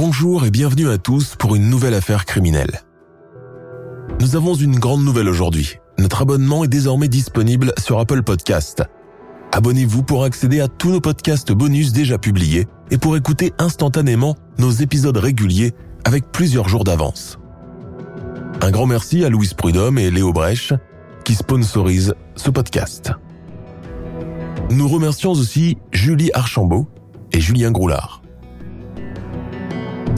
Bonjour et bienvenue à tous pour une nouvelle affaire criminelle. Nous avons une grande nouvelle aujourd'hui. Notre abonnement est désormais disponible sur Apple Podcast. Abonnez-vous pour accéder à tous nos podcasts bonus déjà publiés et pour écouter instantanément nos épisodes réguliers avec plusieurs jours d'avance. Un grand merci à Louise Prudhomme et Léo Brèche qui sponsorisent ce podcast. Nous remercions aussi Julie Archambault et Julien Groulard.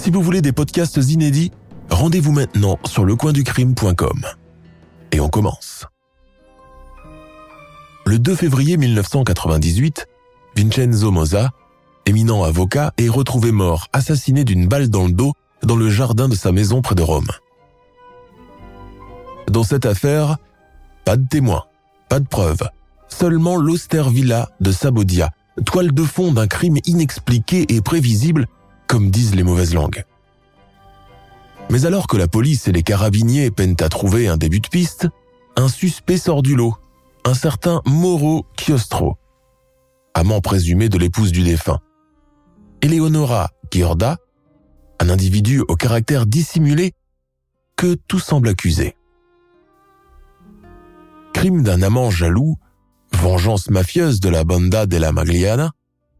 Si vous voulez des podcasts inédits, rendez-vous maintenant sur lecoinducrime.com. Et on commence. Le 2 février 1998, Vincenzo Moza, éminent avocat, est retrouvé mort, assassiné d'une balle dans le dos dans le jardin de sa maison près de Rome. Dans cette affaire, pas de témoins, pas de preuves, seulement l'austère villa de Sabodia, toile de fond d'un crime inexpliqué et prévisible, comme disent les mauvaises langues. Mais alors que la police et les carabiniers peinent à trouver un début de piste, un suspect sort du lot, un certain Moro Chiostro, amant présumé de l'épouse du défunt. Eleonora Giorda, un individu au caractère dissimulé que tout semble accuser. Crime d'un amant jaloux, vengeance mafieuse de la banda della Magliana,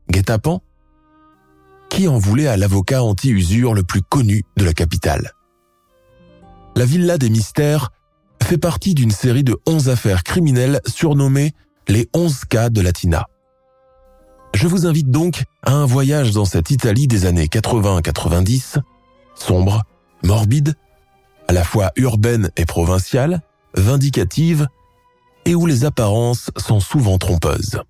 guet-apens, qui en voulait à l'avocat anti-usure le plus connu de la capitale? La Villa des Mystères fait partie d'une série de 11 affaires criminelles surnommées les 11 cas de Latina. Je vous invite donc à un voyage dans cette Italie des années 80-90, sombre, morbide, à la fois urbaine et provinciale, vindicative, et où les apparences sont souvent trompeuses.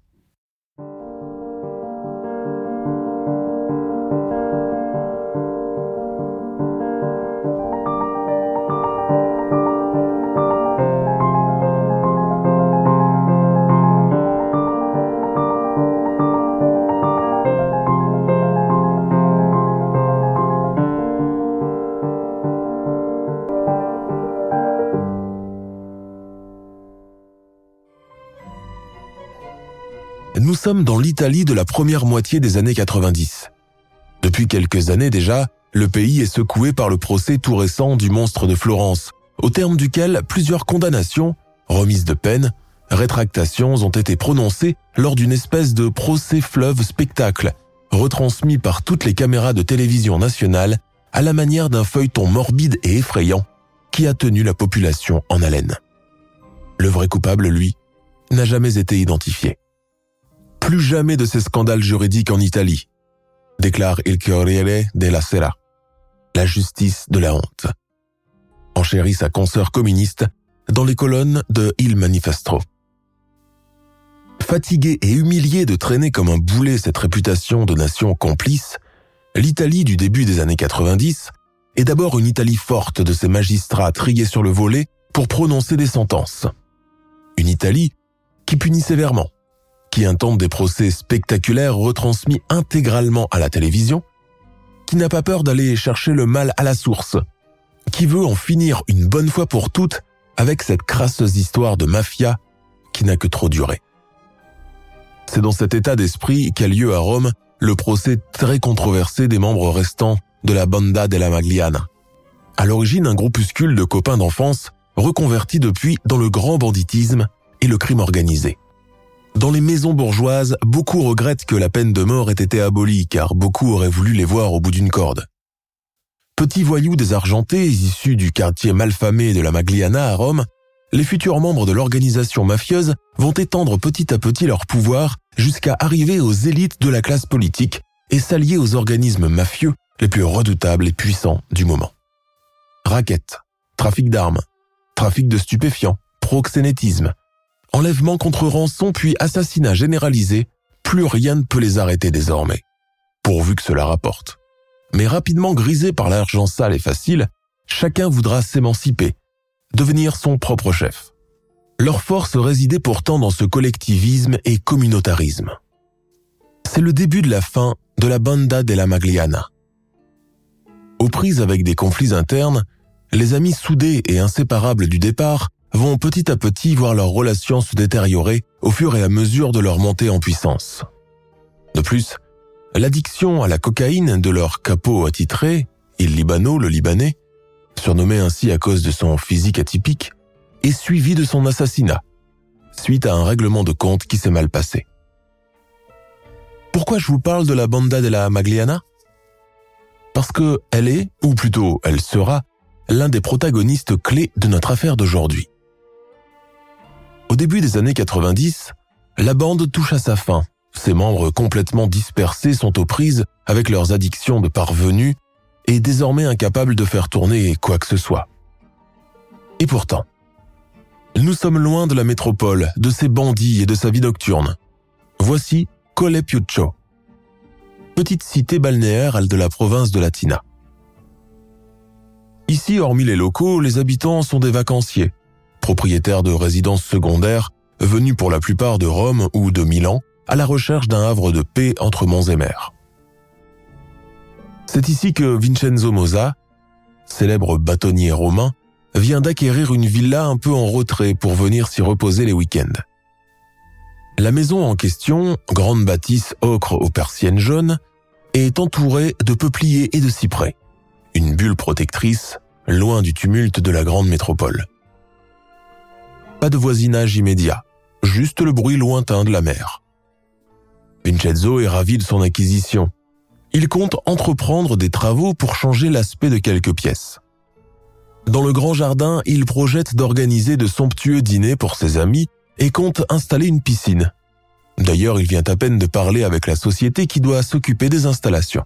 Sommes dans l'Italie de la première moitié des années 90. Depuis quelques années déjà, le pays est secoué par le procès tout récent du monstre de Florence, au terme duquel plusieurs condamnations, remises de peine, rétractations ont été prononcées lors d'une espèce de procès fleuve spectacle, retransmis par toutes les caméras de télévision nationale à la manière d'un feuilleton morbide et effrayant qui a tenu la population en haleine. Le vrai coupable, lui, n'a jamais été identifié. Plus jamais de ces scandales juridiques en Italie, déclare Il Corriere della Sera, la justice de la honte. Enchérit sa consoeur communiste dans les colonnes de Il Manifesto. Fatigué et humilié de traîner comme un boulet cette réputation de nation complice, l'Italie du début des années 90 est d'abord une Italie forte de ses magistrats triés sur le volet pour prononcer des sentences. Une Italie qui punit sévèrement, qui intente des procès spectaculaires retransmis intégralement à la télévision, qui n'a pas peur d'aller chercher le mal à la source, qui veut en finir une bonne fois pour toutes avec cette crasseuse histoire de mafia qui n'a que trop duré. C'est dans cet état d'esprit qu'a lieu à Rome le procès très controversé des membres restants de la Banda della Magliana. À l'origine, un groupuscule de copains d'enfance reconverti depuis dans le grand banditisme et le crime organisé. Dans les maisons bourgeoises, beaucoup regrettent que la peine de mort ait été abolie car beaucoup auraient voulu les voir au bout d'une corde. Petits voyous désargentés issus du quartier malfamé de la Magliana à Rome, les futurs membres de l'organisation mafieuse vont étendre petit à petit leur pouvoir jusqu'à arriver aux élites de la classe politique et s'allier aux organismes mafieux les plus redoutables et puissants du moment. raquettes, trafic d'armes, trafic de stupéfiants, proxénétisme, enlèvement contre rançon puis assassinat généralisé, plus rien ne peut les arrêter désormais, pourvu que cela rapporte. Mais rapidement grisé par l'argent sale et facile, chacun voudra s'émanciper, devenir son propre chef. Leur force résidait pourtant dans ce collectivisme et communautarisme. C'est le début de la fin de la Banda della Magliana. Aux prises avec des conflits internes, les amis soudés et inséparables du départ vont petit à petit voir leurs relations se détériorer au fur et à mesure de leur montée en puissance. De plus, l'addiction à la cocaïne de leur capot attitré, Il Libano le Libanais, surnommé ainsi à cause de son physique atypique, est suivie de son assassinat, suite à un règlement de compte qui s'est mal passé. Pourquoi je vous parle de la Banda della Magliana? Parce que elle est, ou plutôt elle sera, l'un des protagonistes clés de notre affaire d'aujourd'hui. Au début des années 90, la bande touche à sa fin. Ses membres complètement dispersés sont aux prises avec leurs addictions de parvenus et désormais incapables de faire tourner quoi que ce soit. Et pourtant, nous sommes loin de la métropole, de ses bandits et de sa vie nocturne. Voici Colle Piuccio, petite cité balnéaire de la province de Latina. Ici, hormis les locaux, les habitants sont des vacanciers, propriétaires de résidences secondaires, venus pour la plupart de Rome ou de Milan, à la recherche d'un havre de paix entre monts et mers. C'est ici que Vincenzo Mosa, célèbre bâtonnier romain, vient d'acquérir une villa un peu en retrait pour venir s'y reposer les week-ends. La maison en question, grande bâtisse ocre aux persiennes jaunes, est entourée de peupliers et de cyprès, une bulle protectrice loin du tumulte de la grande métropole. Pas de voisinage immédiat, juste le bruit lointain de la mer. Vincenzo est ravi de son acquisition. Il compte entreprendre des travaux pour changer l'aspect de quelques pièces. Dans le grand jardin, il projette d'organiser de somptueux dîners pour ses amis et compte installer une piscine. D'ailleurs, il vient à peine de parler avec la société qui doit s'occuper des installations.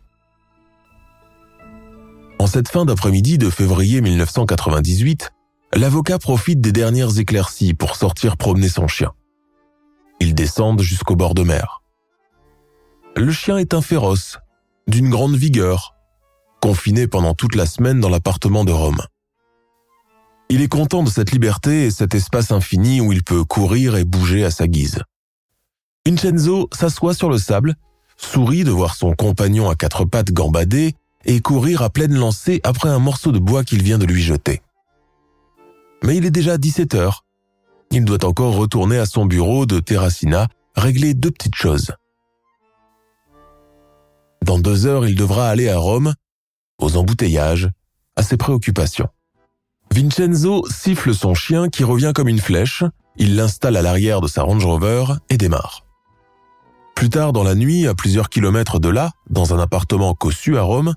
En cette fin d'après-midi de février 1998, l'avocat profite des dernières éclaircies pour sortir promener son chien. Ils descendent jusqu'au bord de mer. Le chien est un féroce, d'une grande vigueur, confiné pendant toute la semaine dans l'appartement de Rome. Il est content de cette liberté et cet espace infini où il peut courir et bouger à sa guise. Vincenzo s'assoit sur le sable, sourit de voir son compagnon à quatre pattes gambader et courir à pleine lancée après un morceau de bois qu'il vient de lui jeter. Mais il est déjà 17 heures. Il doit encore retourner à son bureau de Terracina, régler deux petites choses. Dans deux heures, il devra aller à Rome, aux embouteillages, à ses préoccupations. Vincenzo siffle son chien qui revient comme une flèche, il l'installe à l'arrière de sa Range Rover et démarre. Plus tard dans la nuit, à plusieurs kilomètres de là, dans un appartement cossu à Rome,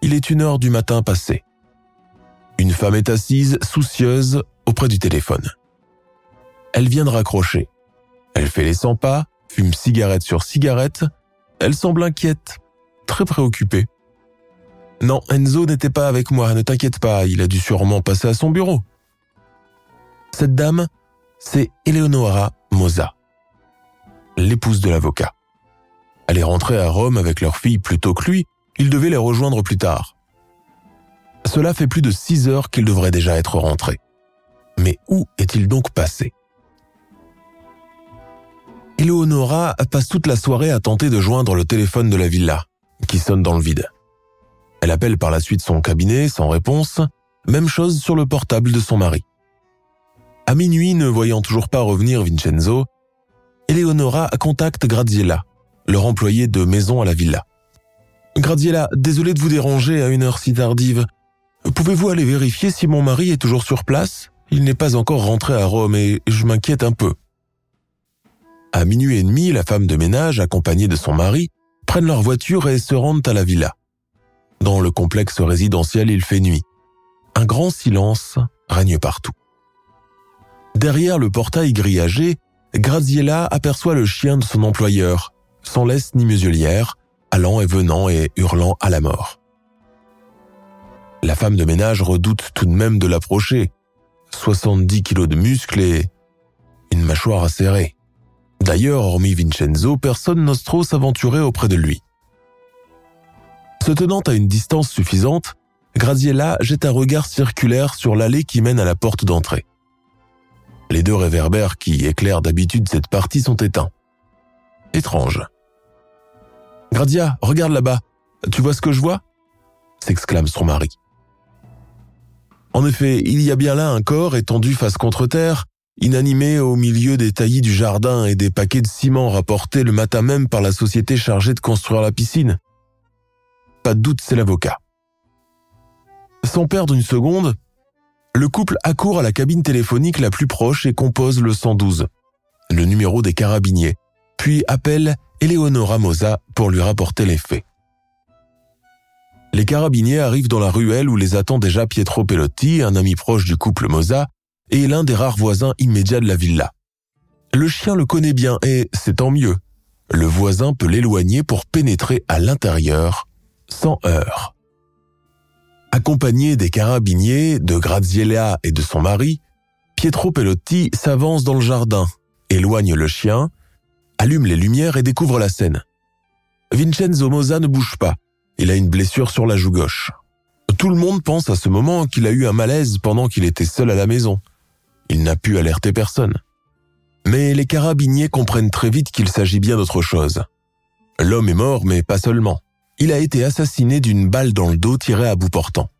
il est une heure du matin passé. Une femme est assise, soucieuse, auprès du téléphone. Elle vient de raccrocher. Elle fait les 100 pas, fume cigarette sur cigarette. Elle semble inquiète, très préoccupée. Non, Enzo n'était pas avec moi, ne t'inquiète pas, il a dû sûrement passer à son bureau. Cette dame, c'est Eleonora Mosa, l'épouse de l'avocat. Elle est rentrée à Rome avec leur fille plus tôt que lui, il devait les rejoindre plus tard. Cela fait plus de six heures qu'il devrait déjà être rentré. Mais où est-il donc passé? Eleonora passe toute la soirée à tenter de joindre le téléphone de la villa, qui sonne dans le vide. Elle appelle par la suite son cabinet sans réponse, même chose sur le portable de son mari. À minuit, ne voyant toujours pas revenir Vincenzo, Eleonora contacte Graziella, leur employé de maison à la villa. Graziella, désolé de vous déranger à une heure si tardive. Pouvez-vous aller vérifier si mon mari est toujours sur place? Il n'est pas encore rentré à Rome et je m'inquiète un peu. À minuit et demi, la femme de ménage, accompagnée de son mari, prennent leur voiture et se rendent à la villa. Dans le complexe résidentiel, il fait nuit. Un grand silence règne partout. Derrière le portail grillagé, Graziella aperçoit le chien de son employeur, sans laisse ni muselière, allant et venant et hurlant à la mort. La femme de ménage redoute tout de même de l'approcher. 70 kilos de muscles et une mâchoire acérée. D'ailleurs, hormis Vincenzo, personne n'ose trop s'aventurer auprès de lui. Se tenant à une distance suffisante, Graziella jette un regard circulaire sur l'allée qui mène à la porte d'entrée. Les deux réverbères qui éclairent d'habitude cette partie sont éteints. Étrange. Grazia, regarde là-bas. Tu vois ce que je vois? s'exclame son mari. En effet, il y a bien là un corps étendu face contre terre, inanimé au milieu des taillis du jardin et des paquets de ciment rapportés le matin même par la société chargée de construire la piscine. Pas de doute, c'est l'avocat. Sans perdre une seconde, le couple accourt à la cabine téléphonique la plus proche et compose le 112, le numéro des carabiniers, puis appelle Eleonora Mosa pour lui rapporter les faits. Les carabiniers arrivent dans la ruelle où les attend déjà Pietro Pelotti, un ami proche du couple Mosa, et l'un des rares voisins immédiats de la villa. Le chien le connaît bien et c'est tant mieux. Le voisin peut l'éloigner pour pénétrer à l'intérieur sans heurts. Accompagné des carabiniers, de Graziella et de son mari, Pietro Pelotti s'avance dans le jardin, éloigne le chien, allume les lumières et découvre la scène. Vincenzo Mosa ne bouge pas. Il a une blessure sur la joue gauche. Tout le monde pense à ce moment qu'il a eu un malaise pendant qu'il était seul à la maison. Il n'a pu alerter personne. Mais les carabiniers comprennent très vite qu'il s'agit bien d'autre chose. L'homme est mort, mais pas seulement. Il a été assassiné d'une balle dans le dos tirée à bout portant.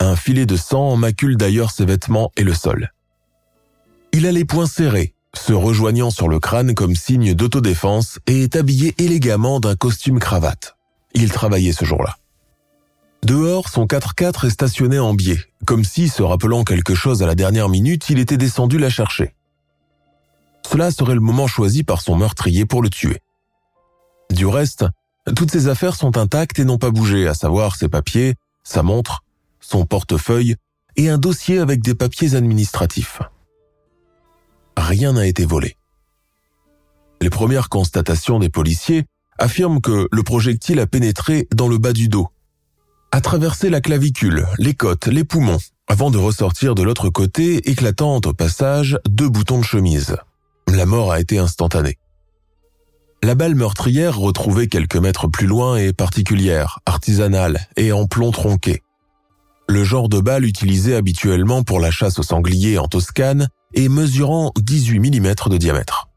Un filet de sang macule d'ailleurs ses vêtements et le sol. Il a les poings serrés, se rejoignant sur le crâne comme signe d'autodéfense et est habillé élégamment d'un costume cravate. Il travaillait ce jour-là. Dehors, son 4x4 est stationné en biais, comme si, se rappelant quelque chose à la dernière minute, il était descendu la chercher. Cela serait le moment choisi par son meurtrier pour le tuer. Du reste, toutes ses affaires sont intactes et n'ont pas bougé, à savoir ses papiers, sa montre, son portefeuille et un dossier avec des papiers administratifs. Rien n'a été volé. Les premières constatations des policiers affirme que le projectile a pénétré dans le bas du dos, a traversé la clavicule, les côtes, les poumons, avant de ressortir de l'autre côté, éclatant au passage deux boutons de chemise. La mort a été instantanée. La balle meurtrière retrouvée quelques mètres plus loin est particulière, artisanale et en plomb tronqué. Le genre de balle utilisé habituellement pour la chasse aux sangliers en Toscane et mesurant 18 mm de diamètre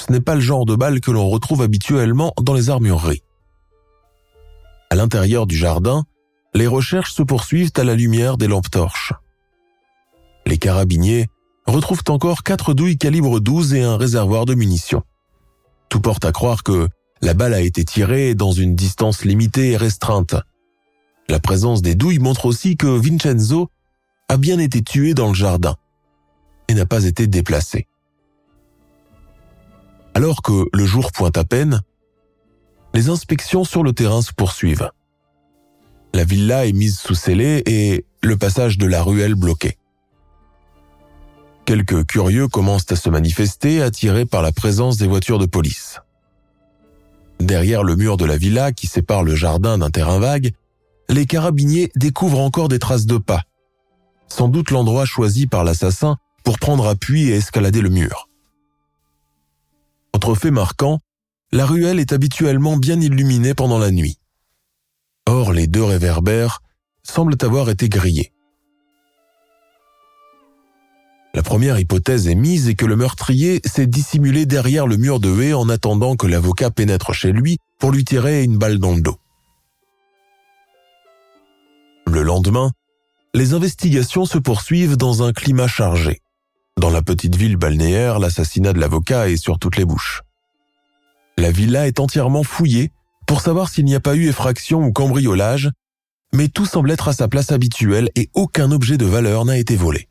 ce n'est pas le genre de balle que l'on retrouve habituellement dans les armureries. À l'intérieur du jardin, les recherches se poursuivent à la lumière des lampes torches. Les carabiniers retrouvent encore quatre douilles calibre 12 et un réservoir de munitions. Tout porte à croire que la balle a été tirée dans une distance limitée et restreinte. La présence des douilles montre aussi que Vincenzo a bien été tué dans le jardin et n'a pas été déplacé. Alors que le jour pointe à peine, les inspections sur le terrain se poursuivent. La villa est mise sous scellé et le passage de la ruelle bloqué. Quelques curieux commencent à se manifester, attirés par la présence des voitures de police. Derrière le mur de la villa qui sépare le jardin d'un terrain vague, les carabiniers découvrent encore des traces de pas. Sans doute l'endroit choisi par l'assassin pour prendre appui et escalader le mur. Autre fait marquant, la ruelle est habituellement bien illuminée pendant la nuit. Or, les deux réverbères semblent avoir été grillés. La première hypothèse émise est que le meurtrier s'est dissimulé derrière le mur de haie en attendant que l'avocat pénètre chez lui pour lui tirer une balle dans le dos. Le lendemain, les investigations se poursuivent dans un climat chargé. Dans la petite ville balnéaire, l'assassinat de l'avocat est sur toutes les bouches. La villa est entièrement fouillée pour savoir s'il n'y a pas eu effraction ou cambriolage, mais tout semble être à sa place habituelle et aucun objet de valeur n'a été volé.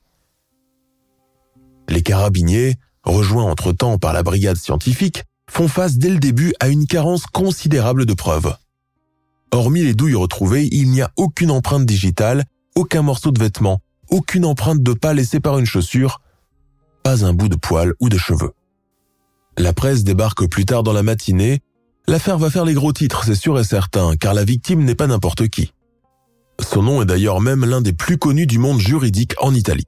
Les carabiniers, rejoints entre-temps par la brigade scientifique, font face dès le début à une carence considérable de preuves. Hormis les douilles retrouvées, il n'y a aucune empreinte digitale, aucun morceau de vêtement, aucune empreinte de pas laissée par une chaussure, pas un bout de poil ou de cheveux. La presse débarque plus tard dans la matinée. L'affaire va faire les gros titres, c'est sûr et certain, car la victime n'est pas n'importe qui. Son nom est d'ailleurs même l'un des plus connus du monde juridique en Italie.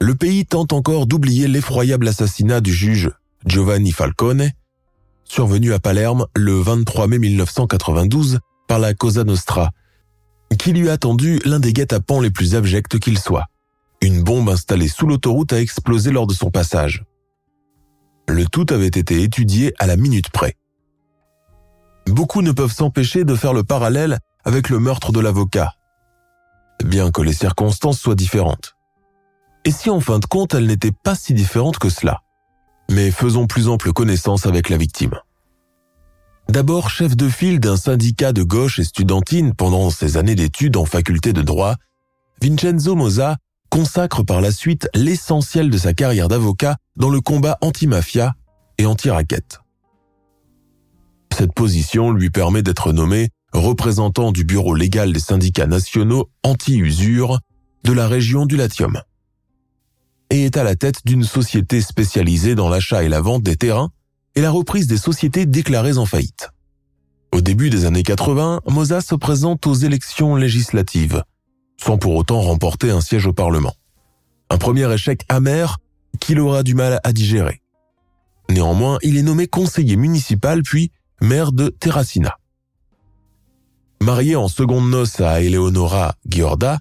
Le pays tente encore d'oublier l'effroyable assassinat du juge Giovanni Falcone, survenu à Palerme le 23 mai 1992 par la Cosa Nostra, qui lui a tendu l'un des guet-apens les plus abjects qu'il soit. Une bombe installée sous l'autoroute a explosé lors de son passage. Le tout avait été étudié à la minute près. Beaucoup ne peuvent s'empêcher de faire le parallèle avec le meurtre de l'avocat, bien que les circonstances soient différentes. Et si en fin de compte elles n'étaient pas si différentes que cela? Mais faisons plus ample connaissance avec la victime. D'abord chef de file d'un syndicat de gauche et studentine pendant ses années d'études en faculté de droit, Vincenzo Moza consacre par la suite l'essentiel de sa carrière d'avocat dans le combat anti-mafia et anti-raquette. Cette position lui permet d'être nommé représentant du bureau légal des syndicats nationaux anti-usure de la région du Latium et est à la tête d'une société spécialisée dans l'achat et la vente des terrains et la reprise des sociétés déclarées en faillite. Au début des années 80, Moza se présente aux élections législatives, sans pour autant remporter un siège au Parlement. Un premier échec amer qu'il aura du mal à digérer. Néanmoins, il est nommé conseiller municipal puis maire de Terracina. Marié en seconde noce à Eleonora Giorda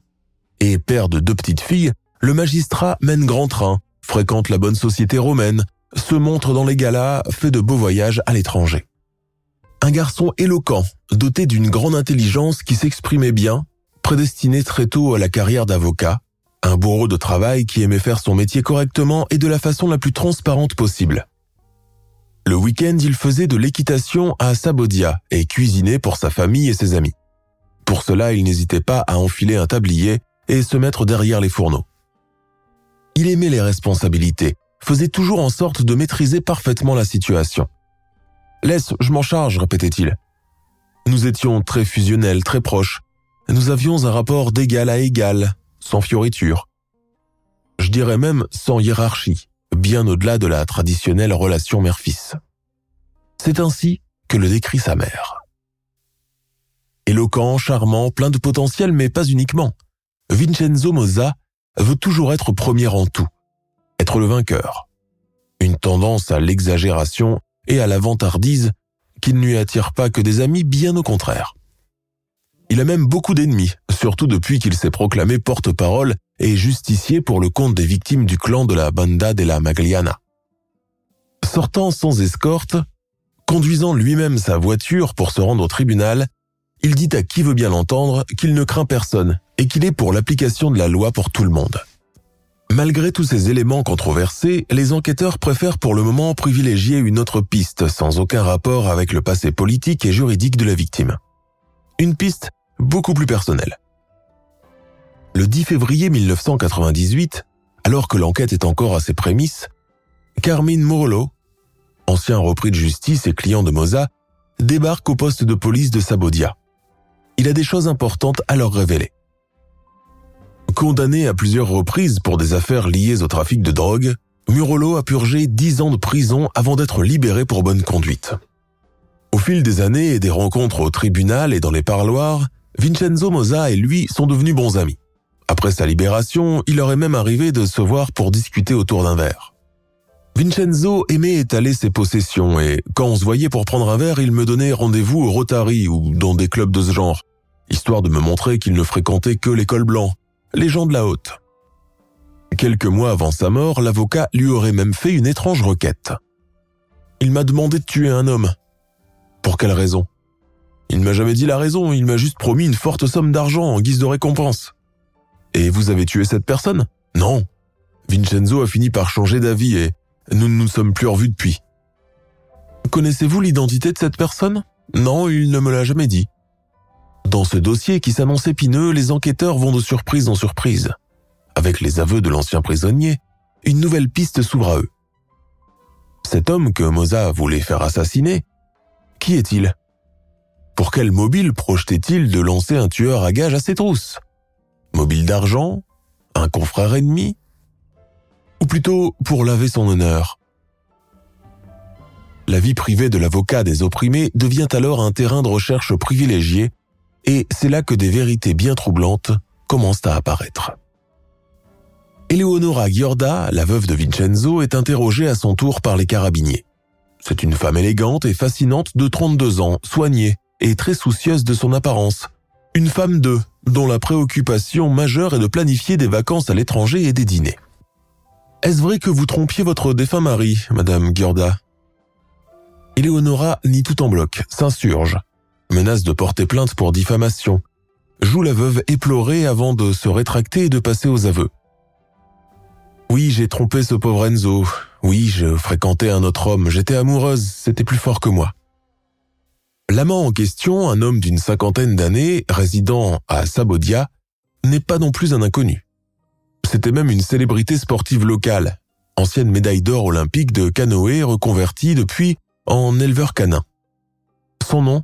et père de deux petites filles, le magistrat mène grand train, fréquente la bonne société romaine, se montre dans les galas, fait de beaux voyages à l'étranger. Un garçon éloquent, doté d'une grande intelligence qui s'exprimait bien, prédestiné très tôt à la carrière d'avocat, un bourreau de travail qui aimait faire son métier correctement et de la façon la plus transparente possible. Le week-end, il faisait de l'équitation à Sabodia et cuisinait pour sa famille et ses amis. Pour cela, il n'hésitait pas à enfiler un tablier et se mettre derrière les fourneaux. Il aimait les responsabilités, faisait toujours en sorte de maîtriser parfaitement la situation. Laisse, je m'en charge, répétait-il. Nous étions très fusionnels, très proches. Nous avions un rapport d'égal à égal, sans fioriture. Je dirais même sans hiérarchie bien au-delà de la traditionnelle relation mère-fils. C'est ainsi que le décrit sa mère. Éloquent, charmant, plein de potentiel, mais pas uniquement. Vincenzo Moza veut toujours être premier en tout, être le vainqueur. Une tendance à l'exagération et à la vantardise qui ne lui attire pas que des amis, bien au contraire. Il a même beaucoup d'ennemis, surtout depuis qu'il s'est proclamé porte-parole et justicier pour le compte des victimes du clan de la Banda della Magliana. Sortant sans escorte, conduisant lui-même sa voiture pour se rendre au tribunal, il dit à qui veut bien l'entendre qu'il ne craint personne et qu'il est pour l'application de la loi pour tout le monde. Malgré tous ces éléments controversés, les enquêteurs préfèrent pour le moment privilégier une autre piste sans aucun rapport avec le passé politique et juridique de la victime. Une piste beaucoup plus personnelle. Le 10 février 1998, alors que l'enquête est encore à ses prémices, Carmine Morolo, ancien repris de justice et client de Moza, débarque au poste de police de Sabodia. Il a des choses importantes à leur révéler. Condamné à plusieurs reprises pour des affaires liées au trafic de drogue, Murolo a purgé 10 ans de prison avant d'être libéré pour bonne conduite. Fil des années et des rencontres au tribunal et dans les parloirs, Vincenzo Moza et lui sont devenus bons amis. Après sa libération, il aurait même arrivé de se voir pour discuter autour d'un verre. Vincenzo aimait étaler ses possessions et quand on se voyait pour prendre un verre, il me donnait rendez-vous au Rotary ou dans des clubs de ce genre, histoire de me montrer qu'il ne fréquentait que l'école blanc, les gens de la haute. Quelques mois avant sa mort, l'avocat lui aurait même fait une étrange requête. Il m'a demandé de tuer un homme. Pour quelle raison? Il ne m'a jamais dit la raison, il m'a juste promis une forte somme d'argent en guise de récompense. Et vous avez tué cette personne? Non. Vincenzo a fini par changer d'avis et nous ne nous sommes plus revus depuis. Connaissez-vous l'identité de cette personne? Non, il ne me l'a jamais dit. Dans ce dossier qui s'annonce épineux, les enquêteurs vont de surprise en surprise. Avec les aveux de l'ancien prisonnier, une nouvelle piste s'ouvre à eux. Cet homme que Moza voulait faire assassiner, qui est-il? Pour quel mobile projetait-il de lancer un tueur à gage à ses trousses? Mobile d'argent? Un confrère ennemi? Ou plutôt pour laver son honneur? La vie privée de l'avocat des opprimés devient alors un terrain de recherche privilégié et c'est là que des vérités bien troublantes commencent à apparaître. Eleonora Giorda, la veuve de Vincenzo, est interrogée à son tour par les carabiniers. C'est une femme élégante et fascinante de 32 ans, soignée et très soucieuse de son apparence. Une femme de, dont la préoccupation majeure est de planifier des vacances à l'étranger et des dîners. Est-ce vrai que vous trompiez votre défunt mari, Madame Giorda? Eleonora nie tout en bloc, s'insurge, menace de porter plainte pour diffamation, joue la veuve éplorée avant de se rétracter et de passer aux aveux. Oui, j'ai trompé ce pauvre Enzo. Oui, je fréquentais un autre homme. J'étais amoureuse. C'était plus fort que moi. L'amant en question, un homme d'une cinquantaine d'années, résidant à Sabodia, n'est pas non plus un inconnu. C'était même une célébrité sportive locale, ancienne médaille d'or olympique de canoë reconvertie depuis en éleveur canin. Son nom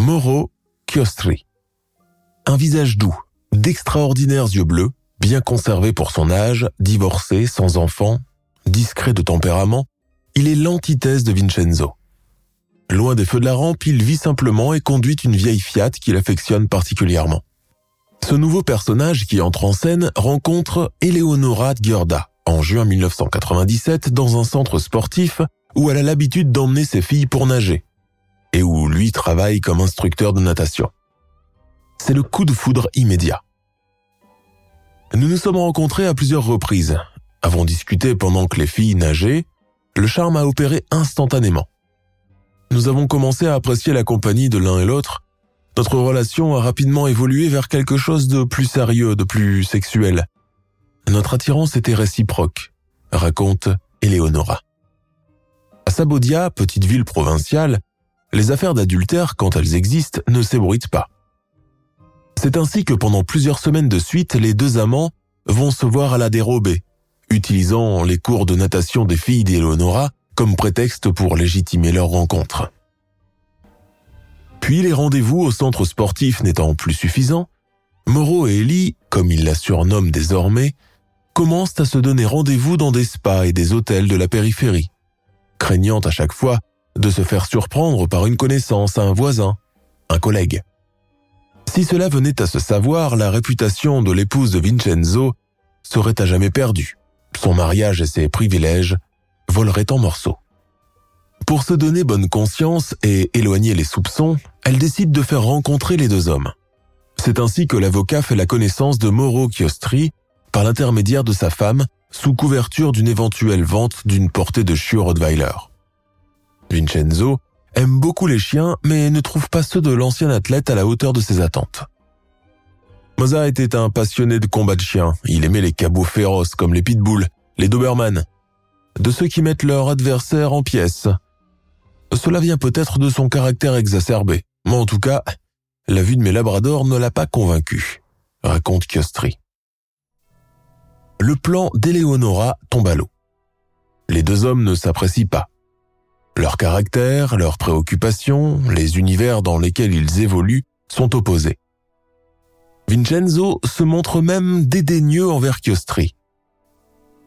Moro Chiostri. Un visage doux, d'extraordinaires yeux bleus, bien conservé pour son âge, divorcé, sans enfant, discret de tempérament, il est l'antithèse de Vincenzo. Loin des feux de la rampe, il vit simplement et conduit une vieille Fiat qu'il affectionne particulièrement. Ce nouveau personnage qui entre en scène rencontre Eleonora Giorda en juin 1997 dans un centre sportif où elle a l'habitude d'emmener ses filles pour nager et où lui travaille comme instructeur de natation. C'est le coup de foudre immédiat. Nous nous sommes rencontrés à plusieurs reprises, avons discuté pendant que les filles nageaient, le charme a opéré instantanément. Nous avons commencé à apprécier la compagnie de l'un et l'autre. Notre relation a rapidement évolué vers quelque chose de plus sérieux, de plus sexuel. Notre attirance était réciproque, raconte Eleonora. À Sabodia, petite ville provinciale, les affaires d'adultère, quand elles existent, ne s'ébruitent pas. C'est ainsi que pendant plusieurs semaines de suite, les deux amants vont se voir à la dérobée, utilisant les cours de natation des filles d'Eleonora comme prétexte pour légitimer leur rencontre. Puis les rendez-vous au centre sportif n'étant plus suffisants, Moreau et Ellie, comme ils la surnomment désormais, commencent à se donner rendez-vous dans des spas et des hôtels de la périphérie, craignant à chaque fois de se faire surprendre par une connaissance, un voisin, un collègue. Si cela venait à se savoir, la réputation de l'épouse de Vincenzo serait à jamais perdue. Son mariage et ses privilèges voleraient en morceaux. Pour se donner bonne conscience et éloigner les soupçons, elle décide de faire rencontrer les deux hommes. C'est ainsi que l'avocat fait la connaissance de Moro Chiostri par l'intermédiaire de sa femme sous couverture d'une éventuelle vente d'une portée de chiots Rottweiler. Vincenzo aime beaucoup les chiens, mais ne trouve pas ceux de l'ancien athlète à la hauteur de ses attentes. Moza était un passionné de combat de chiens. Il aimait les cabots féroces comme les pitbulls, les dobermans, de ceux qui mettent leur adversaire en pièces. Cela vient peut-être de son caractère exacerbé, mais en tout cas, la vue de mes labradors ne l'a pas convaincu, raconte Kiostri. Le plan d'Eleonora tombe à l'eau. Les deux hommes ne s'apprécient pas. Leur caractère, leurs préoccupations, les univers dans lesquels ils évoluent sont opposés. Vincenzo se montre même dédaigneux envers Chiostri.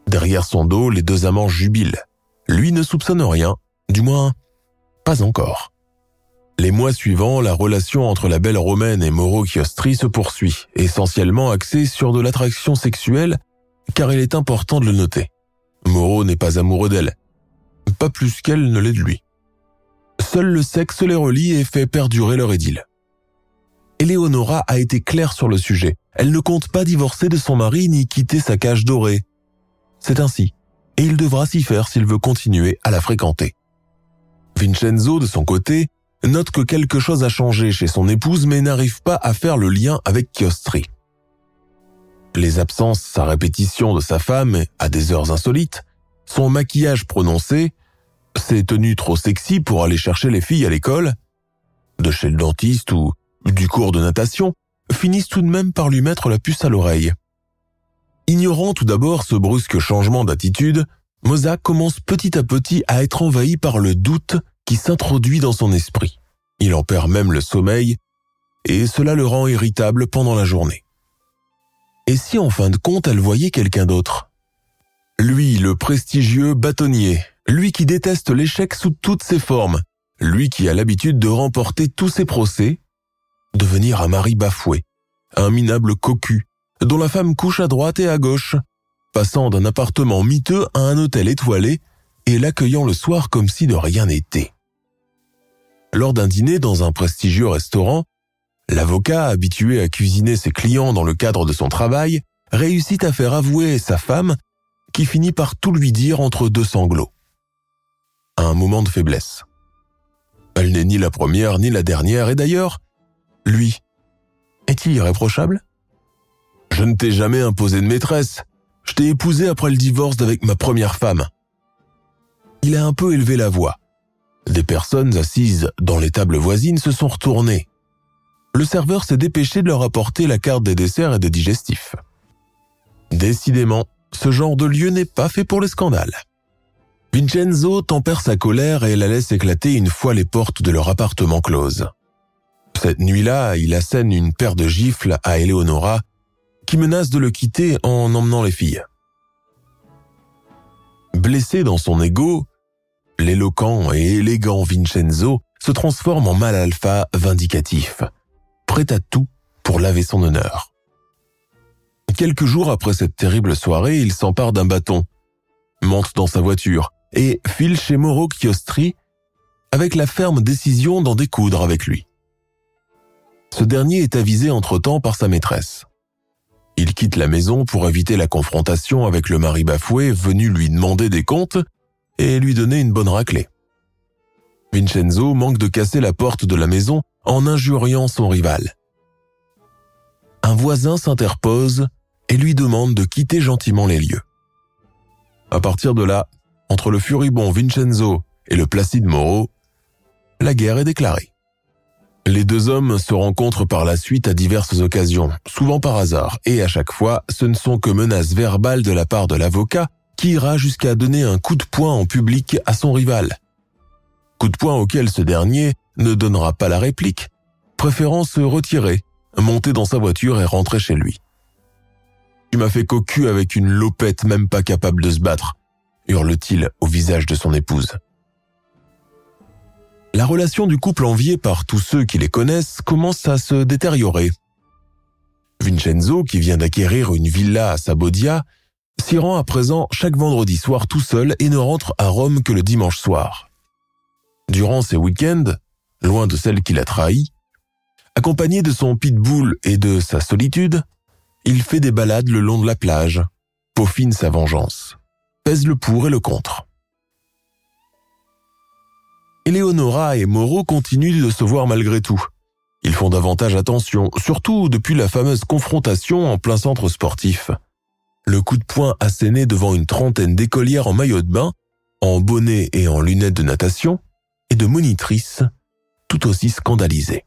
Derrière son dos, les deux amants jubilent. Lui ne soupçonne rien, du moins, pas encore. Les mois suivants, la relation entre la belle romaine et Moro Chiostri se poursuit, essentiellement axée sur de l'attraction sexuelle, car il est important de le noter. Moro n'est pas amoureux d'elle, pas plus qu'elle ne l'est de lui. Seul le sexe les relie et fait perdurer leur idylle. Eleonora a été claire sur le sujet. Elle ne compte pas divorcer de son mari ni quitter sa cage dorée. C'est ainsi, et il devra s'y faire s'il veut continuer à la fréquenter. Vincenzo, de son côté, note que quelque chose a changé chez son épouse mais n'arrive pas à faire le lien avec Chiostri. Les absences sa répétition de sa femme à des heures insolites, son maquillage prononcé, ses tenues trop sexy pour aller chercher les filles à l'école, de chez le dentiste ou du cours de natation, finissent tout de même par lui mettre la puce à l'oreille. Ignorant tout d'abord ce brusque changement d'attitude, Moza commence petit à petit à être envahi par le doute qui s'introduit dans son esprit. Il en perd même le sommeil, et cela le rend irritable pendant la journée. Et si en fin de compte elle voyait quelqu'un d'autre? Lui, le prestigieux bâtonnier, lui qui déteste l'échec sous toutes ses formes, lui qui a l'habitude de remporter tous ses procès, devenir un mari bafoué, un minable cocu, dont la femme couche à droite et à gauche, passant d'un appartement miteux à un hôtel étoilé et l'accueillant le soir comme si de rien n'était. Lors d'un dîner dans un prestigieux restaurant, l'avocat, habitué à cuisiner ses clients dans le cadre de son travail, réussit à faire avouer sa femme, qui finit par tout lui dire entre deux sanglots. Un moment de faiblesse. Elle n'est ni la première ni la dernière, et d'ailleurs, lui, est-il irréprochable? Je ne t'ai jamais imposé de maîtresse. Je t'ai épousé après le divorce d'avec ma première femme. Il a un peu élevé la voix. Des personnes assises dans les tables voisines se sont retournées. Le serveur s'est dépêché de leur apporter la carte des desserts et des digestifs. Décidément, ce genre de lieu n'est pas fait pour les scandales. Vincenzo tempère sa colère et la laisse éclater une fois les portes de leur appartement closes. Cette nuit-là, il assène une paire de gifles à Eleonora, qui menace de le quitter en emmenant les filles. Blessé dans son ego, l'éloquent et élégant Vincenzo se transforme en mal alpha vindicatif, prêt à tout pour laver son honneur. Quelques jours après cette terrible soirée, il s'empare d'un bâton, monte dans sa voiture et file chez Moro Chiostri avec la ferme décision d'en découdre avec lui. Ce dernier est avisé entre-temps par sa maîtresse. Il quitte la maison pour éviter la confrontation avec le mari bafoué venu lui demander des comptes et lui donner une bonne raclée. Vincenzo manque de casser la porte de la maison en injuriant son rival. Un voisin s'interpose et lui demande de quitter gentiment les lieux. À partir de là, entre le furibond Vincenzo et le placide Moreau, la guerre est déclarée. Les deux hommes se rencontrent par la suite à diverses occasions, souvent par hasard, et à chaque fois, ce ne sont que menaces verbales de la part de l'avocat qui ira jusqu'à donner un coup de poing en public à son rival. Coup de poing auquel ce dernier ne donnera pas la réplique, préférant se retirer, monter dans sa voiture et rentrer chez lui. Tu m'as fait cocu avec une lopette même pas capable de se battre, hurle-t-il au visage de son épouse. La relation du couple envié par tous ceux qui les connaissent commence à se détériorer. Vincenzo, qui vient d'acquérir une villa à Sabodia, s'y rend à présent chaque vendredi soir tout seul et ne rentre à Rome que le dimanche soir. Durant ses week-ends, loin de celle qu'il a trahie, accompagné de son pitbull et de sa solitude, il fait des balades le long de la plage, peaufine sa vengeance, pèse le pour et le contre. Eleonora et Moreau continuent de se voir malgré tout. Ils font davantage attention, surtout depuis la fameuse confrontation en plein centre sportif. Le coup de poing asséné devant une trentaine d'écolières en maillot de bain, en bonnet et en lunettes de natation, et de monitrices, tout aussi scandalisées.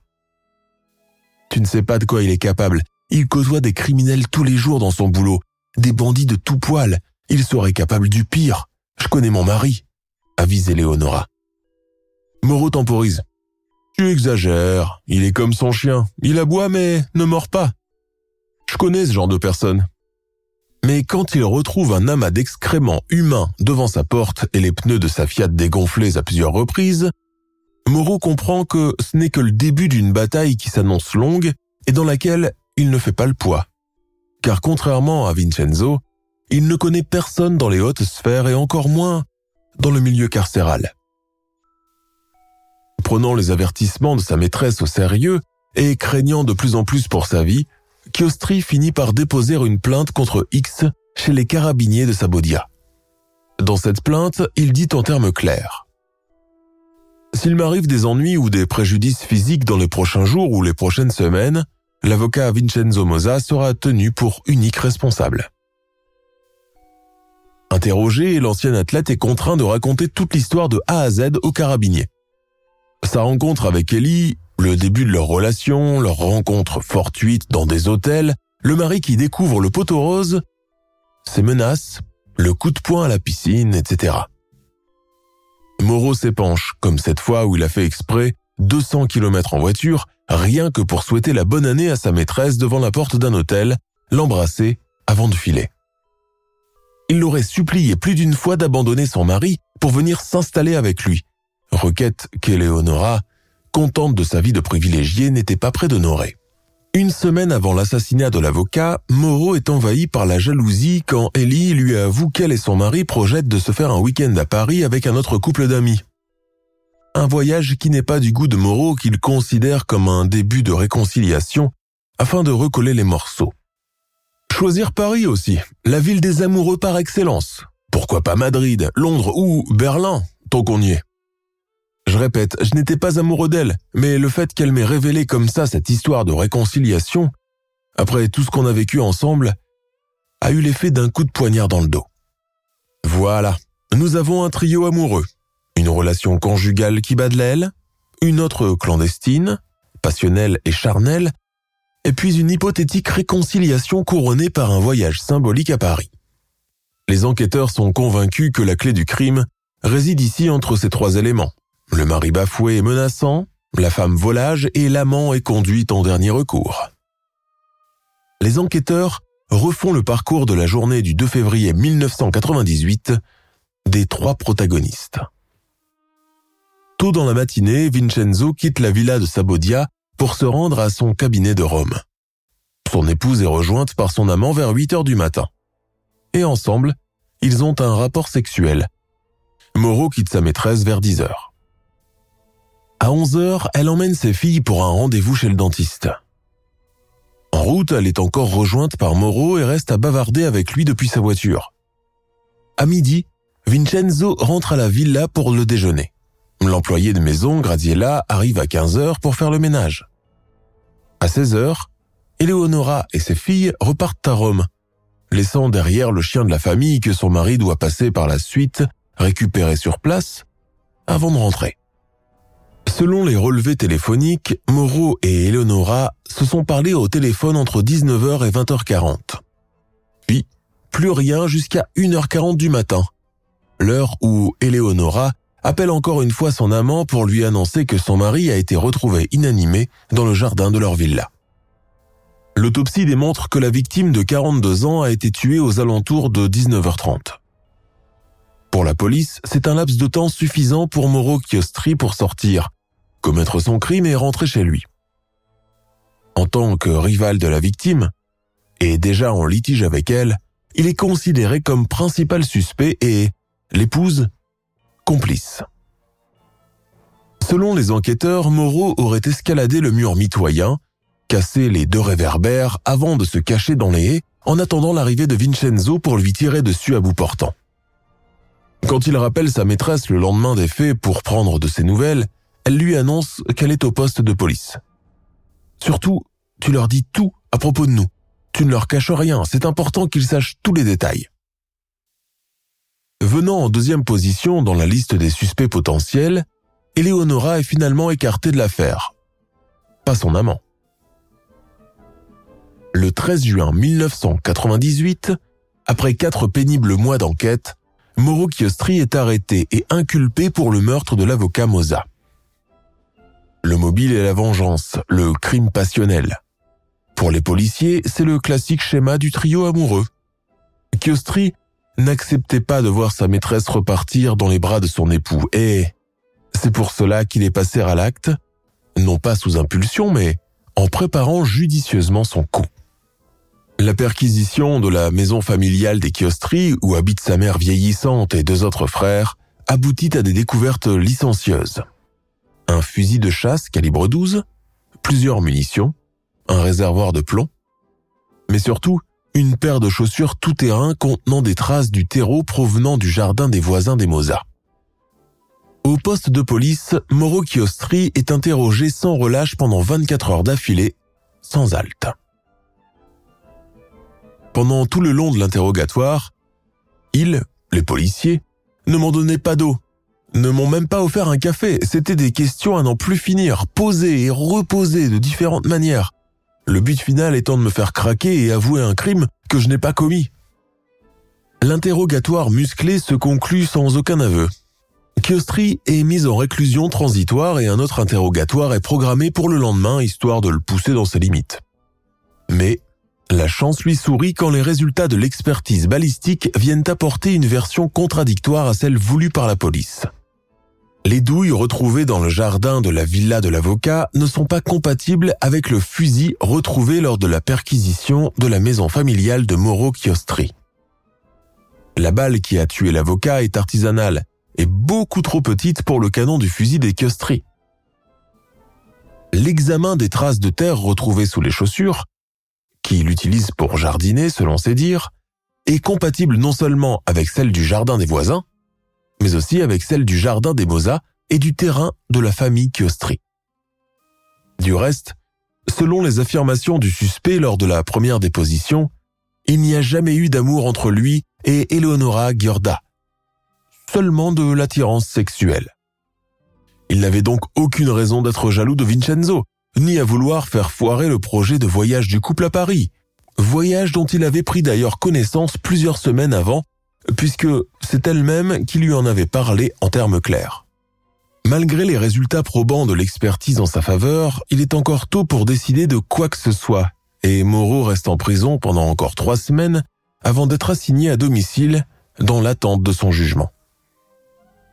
Tu ne sais pas de quoi il est capable. Il côtoie des criminels tous les jours dans son boulot, des bandits de tout poil. Il serait capable du pire. Je connais mon mari, avise Eleonora. Moreau temporise. Tu exagères, il est comme son chien. Il aboie mais ne mord pas. Je connais ce genre de personne. Mais quand il retrouve un amas d'excréments humains devant sa porte et les pneus de sa Fiat dégonflés à plusieurs reprises, Moreau comprend que ce n'est que le début d'une bataille qui s'annonce longue et dans laquelle il ne fait pas le poids. Car contrairement à Vincenzo, il ne connaît personne dans les hautes sphères et encore moins dans le milieu carcéral prenant les avertissements de sa maîtresse au sérieux et craignant de plus en plus pour sa vie, Chiostri finit par déposer une plainte contre X chez les carabiniers de Sabodia. Dans cette plainte, il dit en termes clairs. S'il m'arrive des ennuis ou des préjudices physiques dans les prochains jours ou les prochaines semaines, l'avocat Vincenzo Mosa sera tenu pour unique responsable. Interrogé, l'ancien athlète est contraint de raconter toute l'histoire de A à Z aux carabiniers. Sa rencontre avec Ellie, le début de leur relation, leur rencontre fortuite dans des hôtels, le mari qui découvre le poteau rose, ses menaces, le coup de poing à la piscine, etc. Moreau s'épanche, comme cette fois où il a fait exprès 200 km en voiture, rien que pour souhaiter la bonne année à sa maîtresse devant la porte d'un hôtel, l'embrasser avant de filer. Il l'aurait supplié plus d'une fois d'abandonner son mari pour venir s'installer avec lui, requête qu'Eleonora contente de sa vie de privilégiée, n'était pas près d'honorer. Une semaine avant l'assassinat de l'avocat, Moreau est envahi par la jalousie quand Ellie lui avoue qu'elle et son mari projettent de se faire un week-end à Paris avec un autre couple d'amis. Un voyage qui n'est pas du goût de Moreau qu'il considère comme un début de réconciliation afin de recoller les morceaux. Choisir Paris aussi, la ville des amoureux par excellence. Pourquoi pas Madrid, Londres ou Berlin, tant qu'on y est. Je répète, je n'étais pas amoureux d'elle, mais le fait qu'elle m'ait révélé comme ça cette histoire de réconciliation, après tout ce qu'on a vécu ensemble, a eu l'effet d'un coup de poignard dans le dos. Voilà, nous avons un trio amoureux, une relation conjugale qui bat de l'aile, une autre clandestine, passionnelle et charnelle, et puis une hypothétique réconciliation couronnée par un voyage symbolique à Paris. Les enquêteurs sont convaincus que la clé du crime réside ici entre ces trois éléments. Le mari bafoué et menaçant, la femme volage et l'amant est conduite en dernier recours. Les enquêteurs refont le parcours de la journée du 2 février 1998 des trois protagonistes. Tôt dans la matinée, Vincenzo quitte la villa de Sabodia pour se rendre à son cabinet de Rome. Son épouse est rejointe par son amant vers 8 heures du matin. Et ensemble, ils ont un rapport sexuel. Moreau quitte sa maîtresse vers 10 heures. À 11 heures, elle emmène ses filles pour un rendez-vous chez le dentiste. En route, elle est encore rejointe par Moreau et reste à bavarder avec lui depuis sa voiture. À midi, Vincenzo rentre à la villa pour le déjeuner. L'employé de maison, Graziella, arrive à 15 heures pour faire le ménage. À 16 heures, Eleonora et ses filles repartent à Rome, laissant derrière le chien de la famille que son mari doit passer par la suite récupérer sur place avant de rentrer. Selon les relevés téléphoniques, Moreau et Eleonora se sont parlé au téléphone entre 19h et 20h40. Puis, plus rien jusqu'à 1h40 du matin, l'heure où Eleonora appelle encore une fois son amant pour lui annoncer que son mari a été retrouvé inanimé dans le jardin de leur villa. L'autopsie démontre que la victime de 42 ans a été tuée aux alentours de 19h30. Pour la police, c'est un laps de temps suffisant pour Moro Chiostri pour sortir, commettre son crime et rentrer chez lui. En tant que rival de la victime, et déjà en litige avec elle, il est considéré comme principal suspect et l'épouse complice. Selon les enquêteurs, Moreau aurait escaladé le mur mitoyen, cassé les deux réverbères avant de se cacher dans les haies en attendant l'arrivée de Vincenzo pour lui tirer dessus à bout portant. Quand il rappelle sa maîtresse le lendemain des faits pour prendre de ses nouvelles, elle lui annonce qu'elle est au poste de police. Surtout, tu leur dis tout à propos de nous. Tu ne leur caches rien, c'est important qu'ils sachent tous les détails. Venant en deuxième position dans la liste des suspects potentiels, Eleonora est finalement écartée de l'affaire. Pas son amant. Le 13 juin 1998, après quatre pénibles mois d'enquête, Mauro Chiostri est arrêté et inculpé pour le meurtre de l'avocat Moza. Le mobile et la vengeance, le crime passionnel. Pour les policiers, c'est le classique schéma du trio amoureux. Chiostri n'acceptait pas de voir sa maîtresse repartir dans les bras de son époux et c'est pour cela qu'il est passé à l'acte, non pas sous impulsion, mais en préparant judicieusement son coup. La perquisition de la maison familiale des Chiostri, où habitent sa mère vieillissante et deux autres frères, aboutit à des découvertes licencieuses. Un fusil de chasse calibre 12, plusieurs munitions, un réservoir de plomb, mais surtout une paire de chaussures tout-terrain contenant des traces du terreau provenant du jardin des voisins des Mozart. Au poste de police, Moro Chiostri est interrogé sans relâche pendant 24 heures d'affilée, sans halte. Pendant tout le long de l'interrogatoire, ils, les policiers, ne m'ont donné pas d'eau, ne m'ont même pas offert un café, c'était des questions à n'en plus finir, posées et reposées de différentes manières, le but final étant de me faire craquer et avouer un crime que je n'ai pas commis. L'interrogatoire musclé se conclut sans aucun aveu. Chiostri est mis en réclusion transitoire et un autre interrogatoire est programmé pour le lendemain histoire de le pousser dans ses limites. Mais la chance lui sourit quand les résultats de l'expertise balistique viennent apporter une version contradictoire à celle voulue par la police. Les douilles retrouvées dans le jardin de la villa de l'avocat ne sont pas compatibles avec le fusil retrouvé lors de la perquisition de la maison familiale de Moro Chiostri. La balle qui a tué l'avocat est artisanale et beaucoup trop petite pour le canon du fusil des Chiostri. L'examen des traces de terre retrouvées sous les chaussures, qu'il utilise pour jardiner selon ses dires, est compatible non seulement avec celle du jardin des voisins, mais aussi avec celle du jardin des Mosas et du terrain de la famille Chiostri. Du reste, selon les affirmations du suspect lors de la première déposition, il n'y a jamais eu d'amour entre lui et Eleonora Giorda, seulement de l'attirance sexuelle. Il n'avait donc aucune raison d'être jaloux de Vincenzo, ni à vouloir faire foirer le projet de voyage du couple à Paris, voyage dont il avait pris d'ailleurs connaissance plusieurs semaines avant puisque c'est elle-même qui lui en avait parlé en termes clairs. Malgré les résultats probants de l'expertise en sa faveur, il est encore tôt pour décider de quoi que ce soit, et Moreau reste en prison pendant encore trois semaines avant d'être assigné à domicile dans l'attente de son jugement.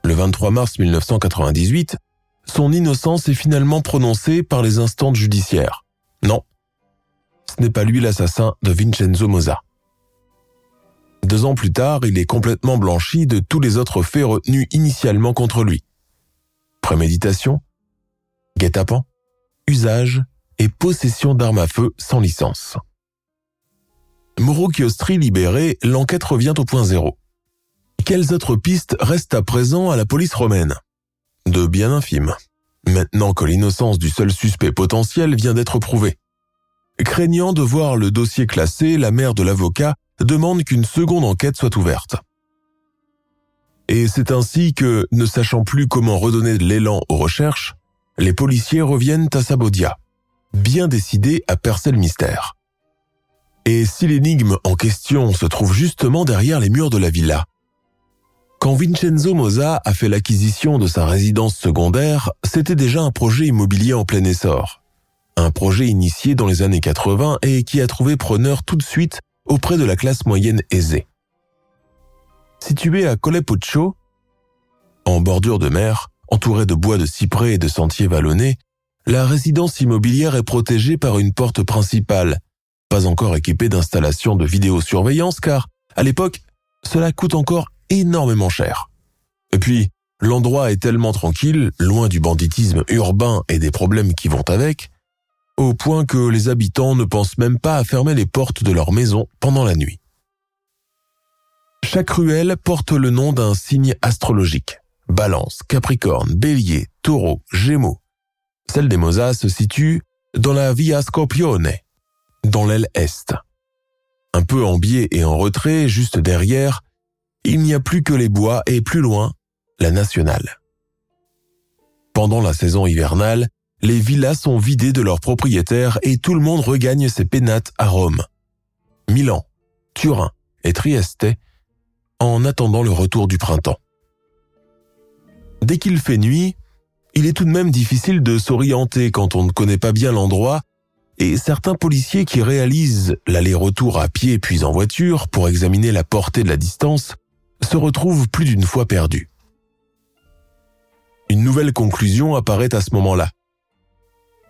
Le 23 mars 1998, son innocence est finalement prononcée par les instances judiciaires. Non, ce n'est pas lui l'assassin de Vincenzo Moza. Deux ans plus tard, il est complètement blanchi de tous les autres faits retenus initialement contre lui. Préméditation, guet-apens, usage et possession d'armes à feu sans licence. Chiostri libéré, l'enquête revient au point zéro. Quelles autres pistes restent à présent à la police romaine? De bien infimes, maintenant que l'innocence du seul suspect potentiel vient d'être prouvée. Craignant de voir le dossier classé, la mère de l'avocat demande qu'une seconde enquête soit ouverte. Et c'est ainsi que, ne sachant plus comment redonner l'élan aux recherches, les policiers reviennent à Sabodia, bien décidés à percer le mystère. Et si l'énigme en question se trouve justement derrière les murs de la villa Quand Vincenzo Moza a fait l'acquisition de sa résidence secondaire, c'était déjà un projet immobilier en plein essor. Un projet initié dans les années 80 et qui a trouvé preneur tout de suite auprès de la classe moyenne aisée. Située à Colepuccio, en bordure de mer, entourée de bois de cyprès et de sentiers vallonnés, la résidence immobilière est protégée par une porte principale, pas encore équipée d'installations de vidéosurveillance car, à l'époque, cela coûte encore énormément cher. Et puis, l'endroit est tellement tranquille, loin du banditisme urbain et des problèmes qui vont avec, au point que les habitants ne pensent même pas à fermer les portes de leur maison pendant la nuit. Chaque ruelle porte le nom d'un signe astrologique. Balance, Capricorne, Bélier, Taureau, Gémeaux. Celle des Mosas se situe dans la Via Scorpione, dans l'aile Est. Un peu en biais et en retrait, juste derrière, il n'y a plus que les bois et plus loin, la nationale. Pendant la saison hivernale, les villas sont vidées de leurs propriétaires et tout le monde regagne ses pénates à Rome, Milan, Turin et Trieste en attendant le retour du printemps. Dès qu'il fait nuit, il est tout de même difficile de s'orienter quand on ne connaît pas bien l'endroit et certains policiers qui réalisent l'aller-retour à pied puis en voiture pour examiner la portée de la distance se retrouvent plus d'une fois perdus. Une nouvelle conclusion apparaît à ce moment-là.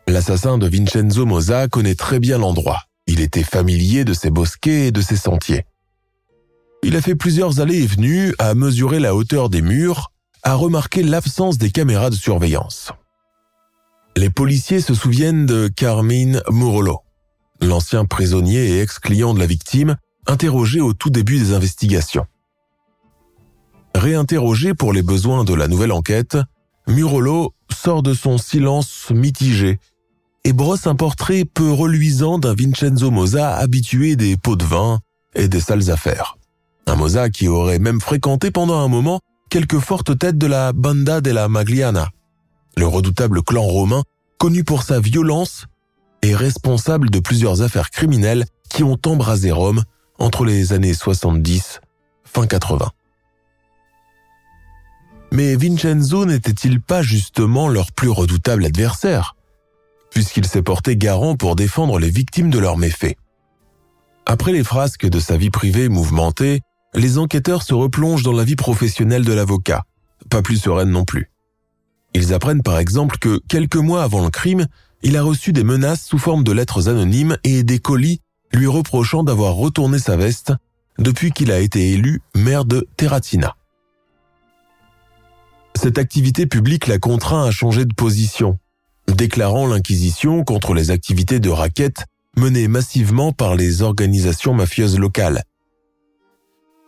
L'assassin de Vincenzo Moza connaît très bien l'endroit. Il était familier de ses bosquets et de ses sentiers. Il a fait plusieurs allées et venues à mesurer la hauteur des murs, à remarquer l'absence des caméras de surveillance. Les policiers se souviennent de Carmine Murolo, l'ancien prisonnier et ex-client de la victime, interrogé au tout début des investigations. Réinterrogé pour les besoins de la nouvelle enquête, Murolo sort de son silence mitigé et brosse un portrait peu reluisant d'un Vincenzo Moza habitué des pots de vin et des sales affaires. Un Moza qui aurait même fréquenté pendant un moment quelques fortes têtes de la Banda della Magliana, le redoutable clan romain connu pour sa violence et responsable de plusieurs affaires criminelles qui ont embrasé Rome entre les années 70 fin 80. Mais Vincenzo n'était-il pas justement leur plus redoutable adversaire? Puisqu'il s'est porté garant pour défendre les victimes de leurs méfaits. Après les frasques de sa vie privée mouvementée, les enquêteurs se replongent dans la vie professionnelle de l'avocat, pas plus sereine non plus. Ils apprennent par exemple que quelques mois avant le crime, il a reçu des menaces sous forme de lettres anonymes et des colis lui reprochant d'avoir retourné sa veste depuis qu'il a été élu maire de Terratina. Cette activité publique l'a contraint à changer de position, déclarant l'inquisition contre les activités de raquettes menées massivement par les organisations mafieuses locales.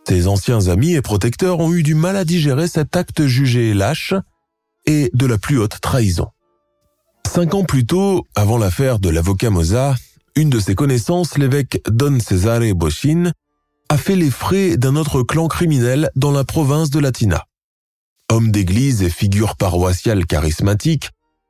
Ses anciens amis et protecteurs ont eu du mal à digérer cet acte jugé lâche et de la plus haute trahison. Cinq ans plus tôt, avant l'affaire de l'avocat Moza, une de ses connaissances, l'évêque Don Cesare Bochin, a fait les frais d'un autre clan criminel dans la province de Latina. Homme d'église et figure paroissiale charismatique,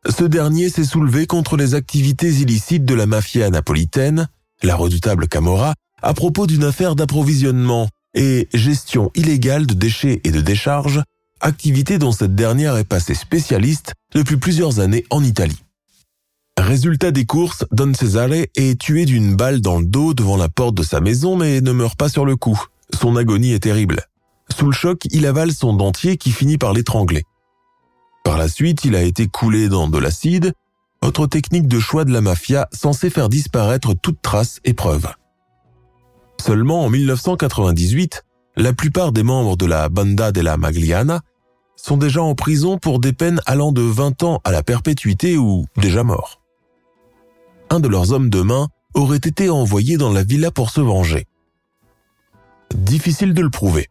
ce dernier s'est soulevé contre les activités illicites de la mafia napolitaine, la redoutable Camorra, à propos d'une affaire d'approvisionnement et gestion illégale de déchets et de décharges, activité dont cette dernière est passée spécialiste depuis plusieurs années en Italie. Résultat des courses, Don Cesare est tué d'une balle dans le dos devant la porte de sa maison mais ne meurt pas sur le coup. Son agonie est terrible. Sous le choc, il avale son dentier qui finit par l'étrangler. Par la suite, il a été coulé dans de l'acide, autre technique de choix de la mafia censée faire disparaître toute trace et preuve. Seulement en 1998, la plupart des membres de la Banda della Magliana sont déjà en prison pour des peines allant de 20 ans à la perpétuité ou déjà morts. Un de leurs hommes de main aurait été envoyé dans la villa pour se venger. Difficile de le prouver.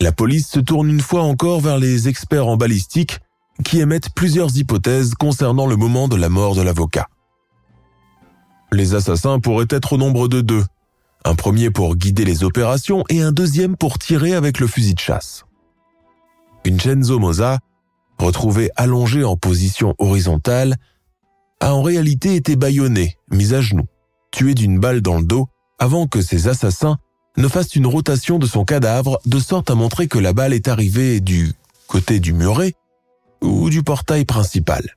La police se tourne une fois encore vers les experts en balistique qui émettent plusieurs hypothèses concernant le moment de la mort de l'avocat. Les assassins pourraient être au nombre de deux, un premier pour guider les opérations et un deuxième pour tirer avec le fusil de chasse. Vincenzo Moza, retrouvé allongé en position horizontale, a en réalité été bâillonné, mis à genoux, tué d'une balle dans le dos avant que ses assassins ne fassent une rotation de son cadavre de sorte à montrer que la balle est arrivée du côté du muret ou du portail principal.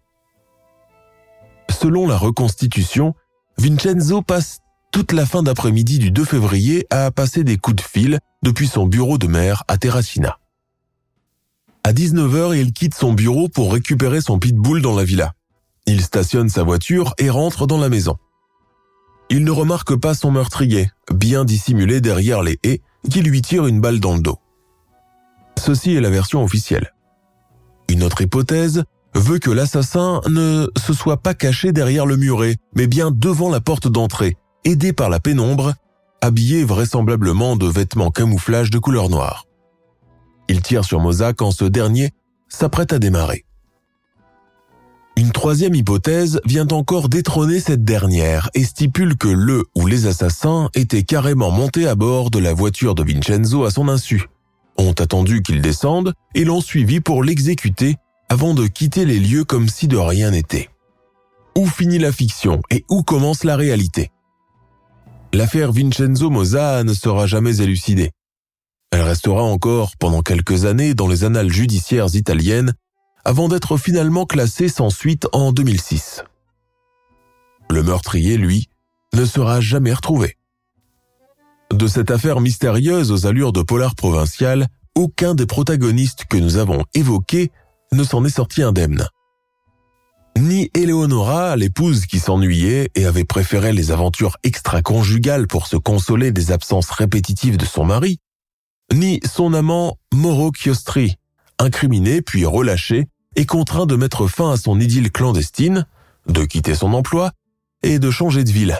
Selon la reconstitution, Vincenzo passe toute la fin d'après-midi du 2 février à passer des coups de fil depuis son bureau de maire à Terracina. À 19h, il quitte son bureau pour récupérer son pitbull dans la villa. Il stationne sa voiture et rentre dans la maison. Il ne remarque pas son meurtrier, bien dissimulé derrière les haies, qui lui tire une balle dans le dos. Ceci est la version officielle. Une autre hypothèse veut que l'assassin ne se soit pas caché derrière le muret, mais bien devant la porte d'entrée, aidé par la pénombre, habillé vraisemblablement de vêtements camouflage de couleur noire. Il tire sur Moza quand ce dernier s'apprête à démarrer. Une troisième hypothèse vient encore détrôner cette dernière et stipule que le ou les assassins étaient carrément montés à bord de la voiture de Vincenzo à son insu, ont attendu qu'il descende et l'ont suivi pour l'exécuter avant de quitter les lieux comme si de rien n'était. Où finit la fiction et où commence la réalité? L'affaire Vincenzo Moza ne sera jamais élucidée. Elle restera encore pendant quelques années dans les annales judiciaires italiennes avant d'être finalement classée sans suite en 2006. Le meurtrier, lui, ne sera jamais retrouvé. De cette affaire mystérieuse aux allures de polar provincial, aucun des protagonistes que nous avons évoqués ne s'en est sorti indemne. Ni Eleonora, l'épouse qui s'ennuyait et avait préféré les aventures extra-conjugales pour se consoler des absences répétitives de son mari, ni son amant Moro Chiostri, incriminé puis relâché et contraint de mettre fin à son idylle clandestine, de quitter son emploi et de changer de ville.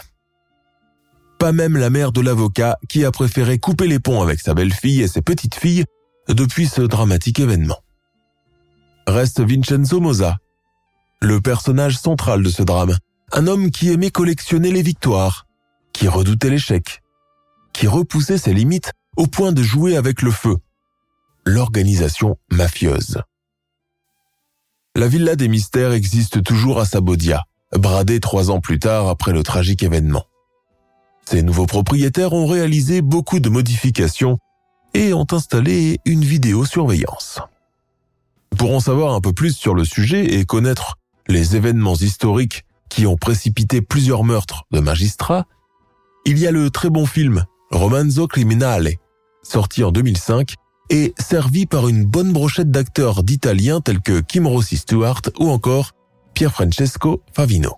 Pas même la mère de l'avocat qui a préféré couper les ponts avec sa belle-fille et ses petites-filles depuis ce dramatique événement. Reste Vincenzo Moza, le personnage central de ce drame, un homme qui aimait collectionner les victoires, qui redoutait l'échec, qui repoussait ses limites au point de jouer avec le feu, l'organisation mafieuse. La Villa des Mystères existe toujours à Sabodia, bradée trois ans plus tard après le tragique événement. Ses nouveaux propriétaires ont réalisé beaucoup de modifications et ont installé une vidéosurveillance. Pour en savoir un peu plus sur le sujet et connaître les événements historiques qui ont précipité plusieurs meurtres de magistrats, il y a le très bon film Romanzo Criminale, sorti en 2005 et servi par une bonne brochette d'acteurs d'Italiens tels que Kim Rossi Stewart ou encore Pier Francesco Favino.